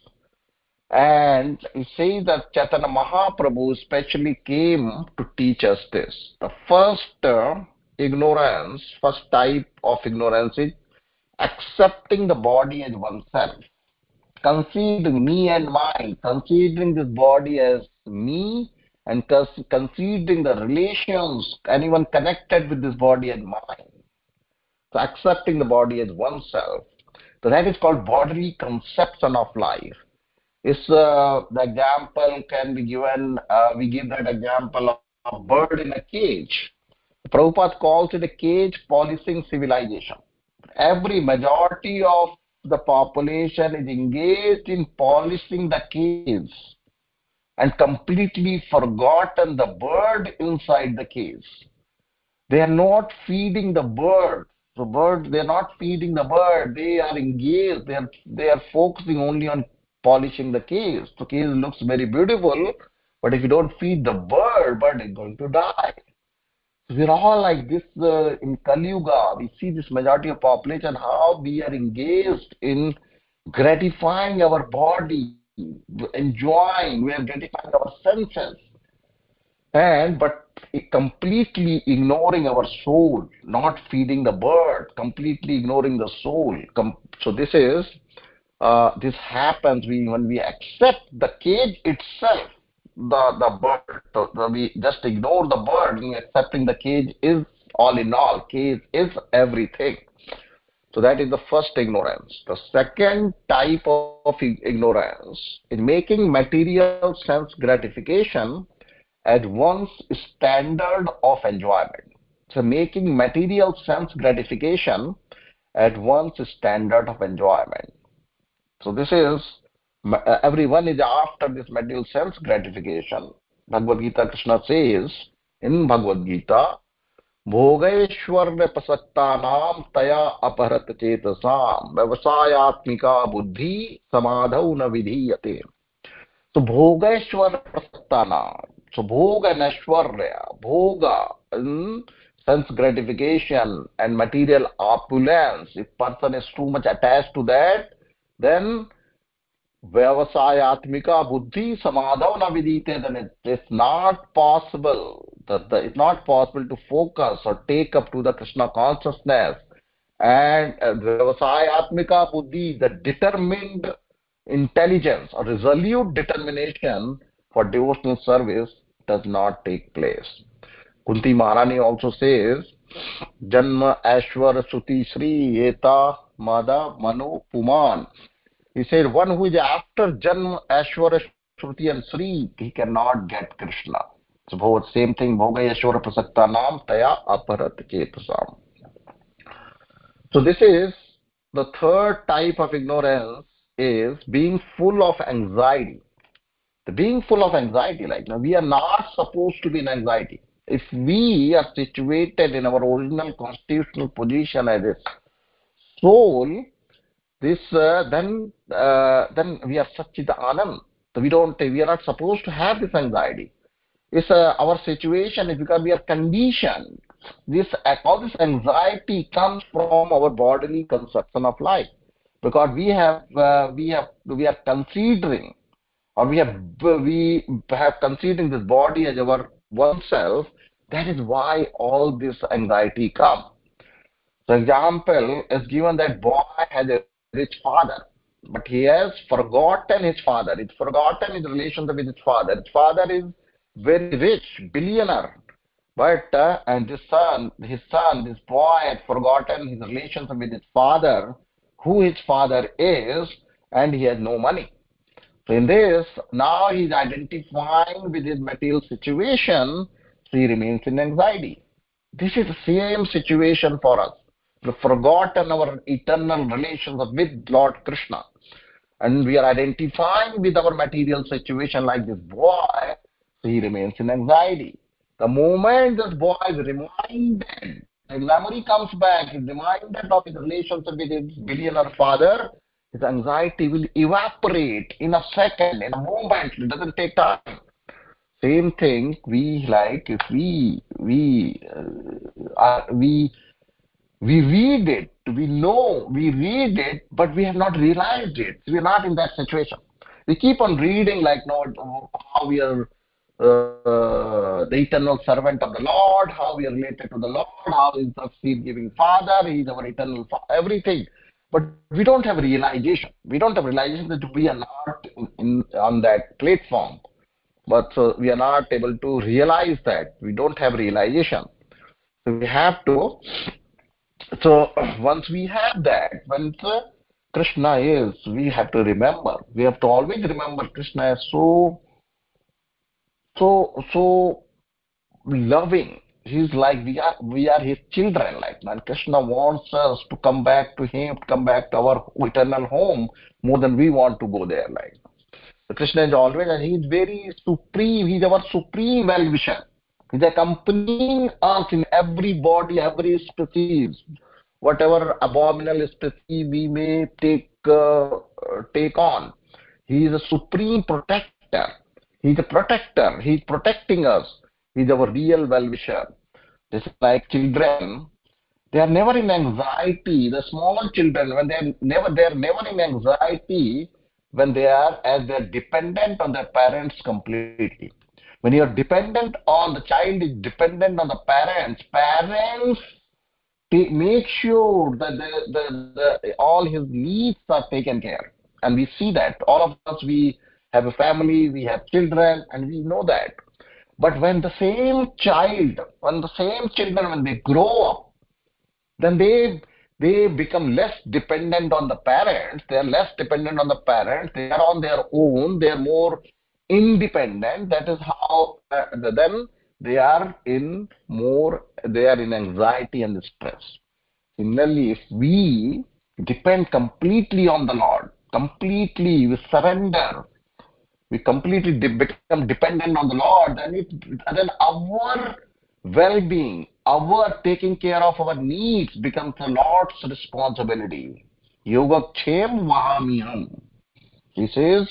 And he says that Chaitanya Mahaprabhu specially came to teach us this. The first uh, ignorance, first type of ignorance is accepting the body as oneself considering me and mine, considering this body as me and considering the relations, anyone connected with this body as mine. So accepting the body as oneself. So that is called bodily conception of life. Is uh, the example can be given, uh, we give that example of a bird in a cage. Prabhupada calls it a cage policing civilization. Every majority of the population is engaged in polishing the caves and completely forgotten the bird inside the caves. They are not feeding the bird. The bird, they are not feeding the bird. They are engaged. They are, they are focusing only on polishing the caves. The cave looks very beautiful, but if you don't feed the bird, bird is going to die. We're all like this uh, in Kali Yuga. We see this majority of population, how we are engaged in gratifying our body, enjoying, we are gratifying our senses. And but completely ignoring our soul, not feeding the bird, completely ignoring the soul. So this is uh, this happens when we accept the cage itself the the bird. We just ignore the bird, accepting the cage is all in all. Cage is everything. So that is the first ignorance. The second type of ignorance is making material sense gratification as one's standard of enjoyment. So making material sense gratification at one's standard of enjoyment. So this is everyone is after this material sense gratification. Bhagavad Gita Krishna says in Bhagavad Gita, भोगैश्वर्य प्रसक्तानाम तया अपहरत चेतसाम व्यवसायत्मिका बुद्धि समाधौ न विधीयते prasatana so bhoga and ashwarya bhoga um, sense gratification and material opulence if person is too much attached to that then व्यवसायात्मिका बुद्धि समाधव न विदीते then it is not possible that not possible to focus or take up to the Krishna consciousness and व्यवसायात्मिका बुद्धि the determined intelligence or resolute determination for devotional service does not take place Kunti Maharani also say जन्म ऐश्वर्य श्रुति श्री एता मद Manu पुमान He said, one who is after Janma, Ashwara, Shruti and Sri, he cannot get Krishna. So both same thing, Bhoga Yashwara Prasakta Nam Taya Aparat Chetasam. So this is the third type of ignorance is being full of anxiety. The being full of anxiety, like now we are not supposed to be in anxiety. If we are situated in our original constitutional position as a soul, this uh, then uh, then we are Satchid Anand. We don't we are not supposed to have this anxiety. It's uh, our situation is because we are conditioned. This all this anxiety comes from our bodily conception of life. because we have uh, we have we are considering or we have we have considering this body as our oneself that is why all this anxiety comes for example is given that boy has a rich father. But he has forgotten his father. He's forgotten his relationship with his father. His father is very rich billionaire. But uh, and his son his son this boy had forgotten his relationship with his father who his father is and he has no money. So in this, now he's identifying with his material situation, so he remains in anxiety. This is the same situation for us. Forgotten our eternal relations with Lord Krishna. And we are identifying with our material situation like this boy, so he remains in anxiety. The moment this boy is reminded, his memory comes back, he's reminded of his relationship with his billionaire father, his anxiety will evaporate in a second, in a moment. It doesn't take time. Same thing. We like if we we uh, are, we we read it, we know, we read it, but we have not realized it. We are not in that situation. We keep on reading like no, how we are uh, the eternal servant of the Lord, how we are related to the Lord, how is the seed giving Father, He is our eternal Father, everything but we don't have realization. We don't have realization that we are not in, on that platform. But so we are not able to realize that. We don't have realization. So we have to. So once we have that, once Krishna is, we have to remember. We have to always remember Krishna is so, so, so loving. He's like we are we are his children like and krishna wants us to come back to him come back to our eternal home more than we want to go there like. Krishna is always and he's very supreme. He's our supreme well-wisher he's accompanying us in every body every species whatever abominable species we may take uh, take on he is a supreme protector he's a protector he's protecting us He is our real well-wisher. Just like children, they are never in anxiety. The small children, when they are never, they are never in anxiety when they are as they are dependent on their parents completely. When you are dependent on the child is dependent on the parents, parents make sure that the, the, the, all his needs are taken care. And we see that all of us we have a family, we have children, and we know that but when the same child, when the same children, when they grow up, then they they become less dependent on the parents. They are less dependent on the parents. They are on their own. They are more independent. That is how uh, then they are in more. They are in anxiety and stress. Similarly, if we depend completely on the Lord, completely we surrender we completely de become dependent on the Lord, then it then our well-being, our taking care of our needs becomes the Lord's responsibility. Yogakchem vahamiham. He says,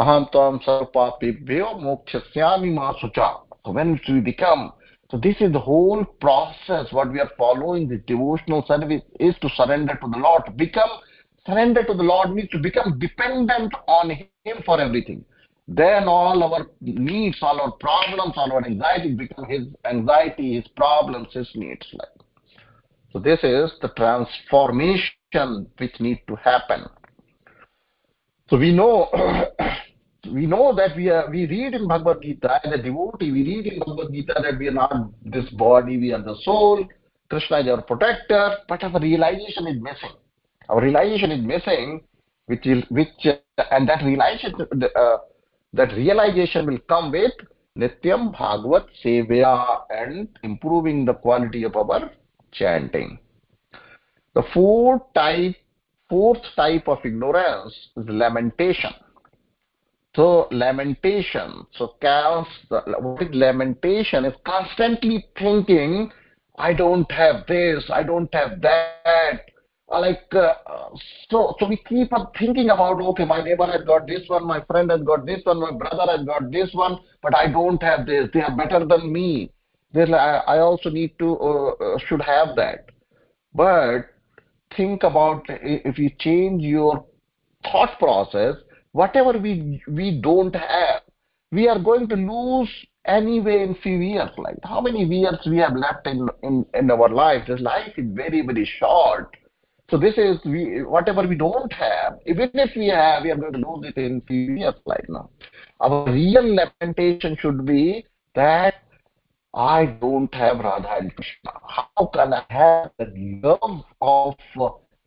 aham tam sarpapibhyo mokshasyami masucha. So when we become, so this is the whole process, what we are following, the devotional service is to surrender to the Lord, to become surrender to the Lord means to become dependent on Him for everything then all our needs, all our problems, all our anxiety become his anxiety, his problems, his needs. Like. So this is the transformation which needs to happen. So we know we know that we are we read in Bhagavad Gita as a devotee, we read in Bhagavad Gita that we are not this body, we are the soul, Krishna is our protector, but our realization is missing. Our realization is missing, which is which uh, and that realization uh, that realization will come with Nityam Bhagavat Sevya and improving the quality of our chanting. The fourth type, fourth type of ignorance is lamentation. So lamentation, so chaos, what is lamentation? Is constantly thinking, I don't have this, I don't have that, like uh, so so we keep on thinking about okay my neighbor has got this one my friend has got this one my brother has got this one but i don't have this. They are better than me. They I, I also need to uh, uh, should have that. But think about if you change your thought process, whatever we we don't have, we are going to lose anyway in few years. Like how many years we have left in in, in our life? This life is very very short. So this is we whatever we don't have, even if we have, we are going to lose it in few years. Like now, our real lamentation should be that I don't have Radha and Krishna. How can I have the love of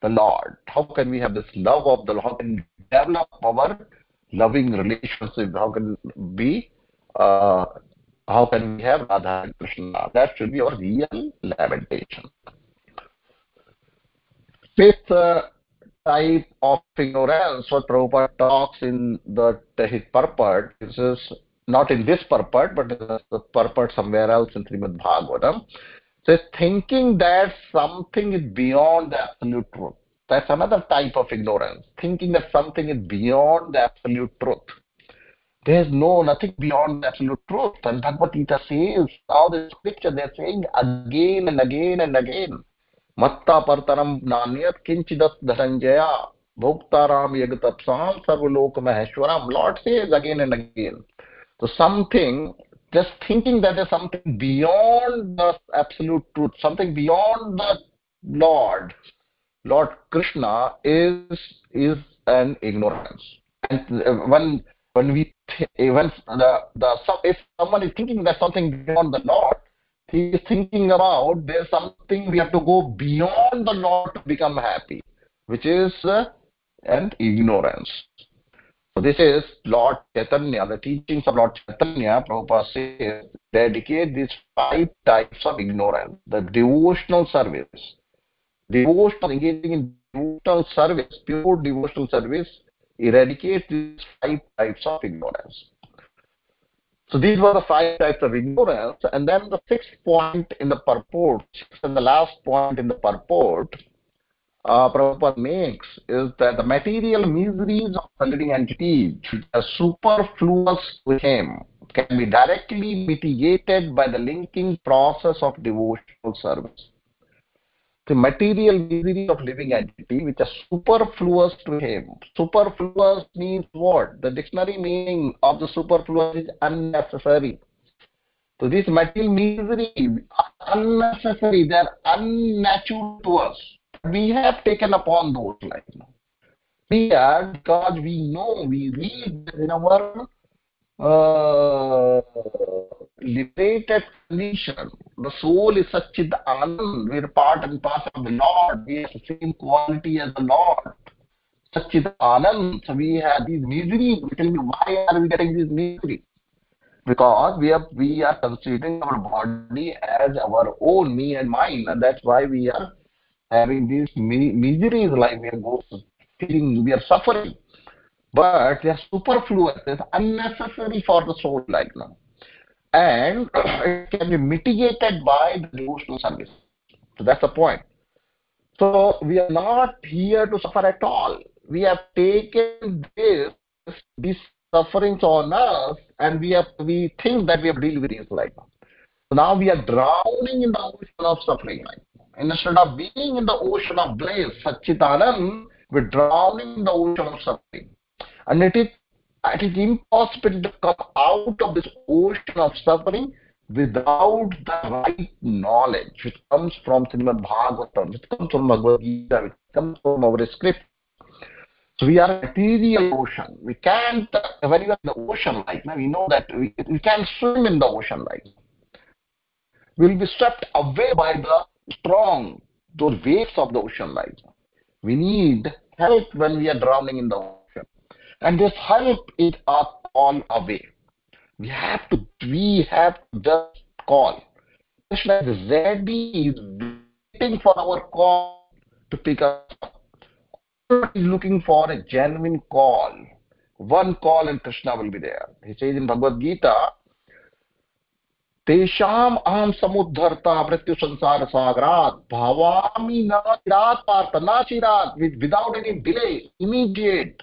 the Lord? How can we have this love of the Lord? Develop our loving relationship? How can be? Uh, how can we have Radha and Krishna? That should be our real lamentation. Fifth uh, type of ignorance, what Prabhupada talks in the his purport, this is not in this purport, but the purport somewhere else in Srimad Bhagavatam, says thinking that something is beyond the absolute truth. That's another type of ignorance. Thinking that something is beyond the absolute truth. There's no nothing beyond the absolute truth. And Bhagavad Gita says, all the scripture they're saying again and again and again. Matta partaram nanyat kinchidat dharanjaya bhoktaram yagatapsam sarvalok maheshwaram. Lord says again and again. So something, just thinking that there's something beyond the absolute truth, something beyond the Lord, Lord Krishna is is an ignorance. And when when we when the the if someone is thinking that something beyond the Lord, he is thinking about there's something we have to go beyond the Lord to become happy, which is uh, an ignorance. So this is Lord Chaitanya, the teachings of Lord Chaitanya, Prabhupada says, dedicate these five types of ignorance. The devotional service, devotional, engaging in devotional service, pure devotional service, eradicate these five types of ignorance. So these were the five types of ignorance. And then the sixth point in the purport, and the last point in the purport, uh, Prabhupada makes is that the material miseries of the living entity, are superfluous to him, can be directly mitigated by the linking process of devotional service. The material miseries of living entity, which are superfluous to him. Superfluous means what? The dictionary meaning of the superfluous is unnecessary. So this material misery unnecessary, they are unnatural to us we have taken upon those like now. we are because we know we read in our uh, liberated condition the soul is such Satchid Anand we are part and parcel of the Lord. We have the same quality as the Lord. Such Satchid Anand so we have these misery. We tell me why are we getting this misery? Because we are we are considering our body as our own me and mine. And that's why we are having these miseries like we are feeling, we are suffering. But they are superfluous, it's unnecessary for the soul like now. And it can be mitigated by the devotional service. So that's the point. So we are not here to suffer at all. We have taken this, these sufferings on us, and we have we think that we have dealt with it now. So now we are drowning in the ocean of suffering. Like Instead of being in the ocean of bliss, Satchitanand, we're drowning in the ocean of suffering. And it is, it is impossible to come out of this ocean of suffering without the right knowledge, which comes from Srimad Bhagavatam, which comes from Bhagavad Gita, which comes from our script. So we are a material ocean. We can't, when you are in the ocean like now, we know that we, we can't swim in the ocean like We'll be swept away by the strong, those waves of the ocean like We need help when we are drowning in the ocean And this help is a call away. We have to, we have to just call. Just like Zeddy is waiting for our call to pick up. Is looking for a genuine call. One call and Krishna will be there. He says in Bhagavad Gita, तेषाम अहम समुद्धरता मृत्यु संसार सागरात भावामी न चिरात पार्थ न चिरात without any delay immediate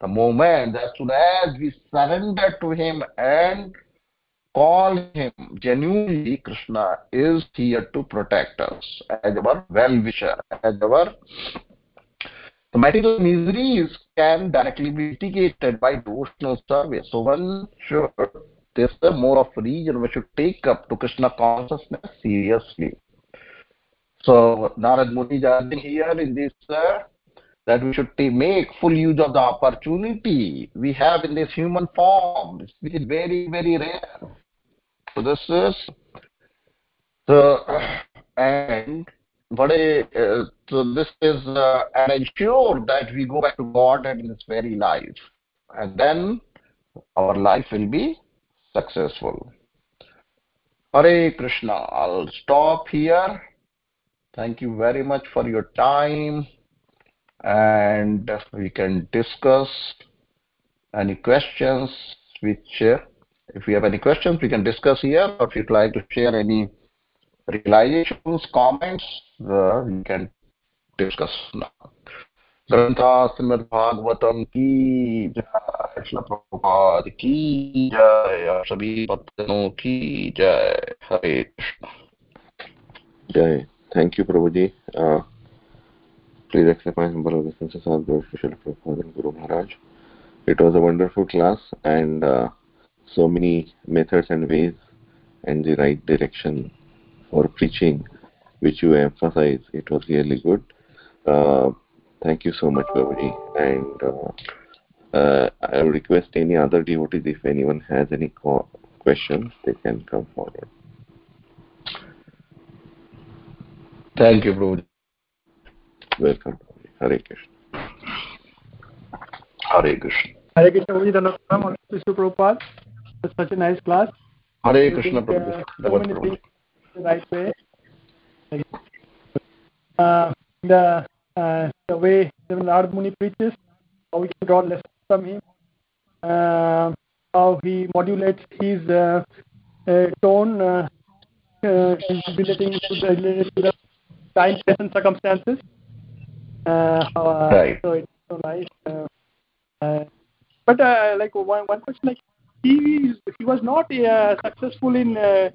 The moment, as soon as we surrender to him and call him genuinely, Krishna is here to protect us as our well-wisher, as our the material miseries can directly be mitigated by devotional service. So one should, there's a more of reason we should take up to Krishna consciousness seriously. So Narad Muni is here in this uh, that we should make full use of the opportunity we have in this human form, which is very, very rare. So this is the and what a uh, so this is uh, and ensure that we go back to God in this very life, and then our life will be successful. Hare Krishna. I'll stop here. Thank you very much for your time, and we can discuss any questions which. Uh, if you have any questions, we can discuss here, or if you'd like to share any realizations, comments, uh, we can discuss now. Grantha Shrimad Bhagavatam की जय श्री प्रभुपाद की जय सभी भक्तों की जय हरे कृष्ण जय thank you Prabhu ji please accept my Prabhupada Guru Maharaj. It was a wonderful class and uh, so many methods and ways and the right direction for preaching, which you emphasize. It was really good. Uh, thank you so much, Babaji. And uh, uh, I request any other devotees, if anyone has any questions, they can come forward. Thank you, Prabhuji. Hare Krishna. Hare Krishna. Hare Krishna. Prabhupada. Such a nice class. Hare Krishna. Uh, the way. Uh, the, uh, the Narad Muni preaches, how we can draw lessons from him, uh, how he modulates his uh, uh, tone, uh, uh, relating to the, to the time, and circumstances. Uh, uh, right. So it's so nice. Uh, uh, but uh, like one one question, like he he was not uh, successful in uh,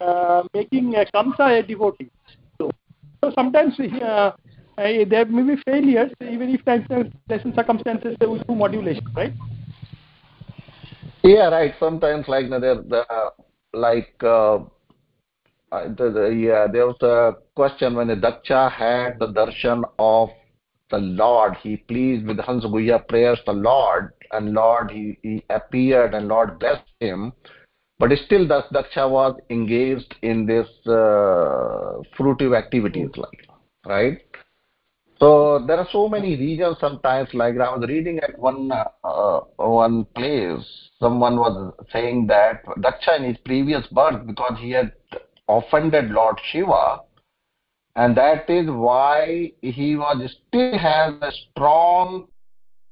uh, making Kamsa a devotee. So, so sometimes uh, there may be failures, even if times and circumstances there will do modulation, right? Yeah, right. Sometimes like there, the like uh, the, the, yeah, there was a question when the Daksha had the darshan of the Lord. He pleased with Hamsa-guhya prayers the Lord, and Lord he, he appeared and Lord blessed him. But still, the Daksha was engaged in this uh, fruitive activities, like right. So there are so many reasons. Sometimes, like I was reading at one uh, one place, someone was saying that Daksha in his previous birth, because he had offended Lord Shiva, and that is why he was still has a strong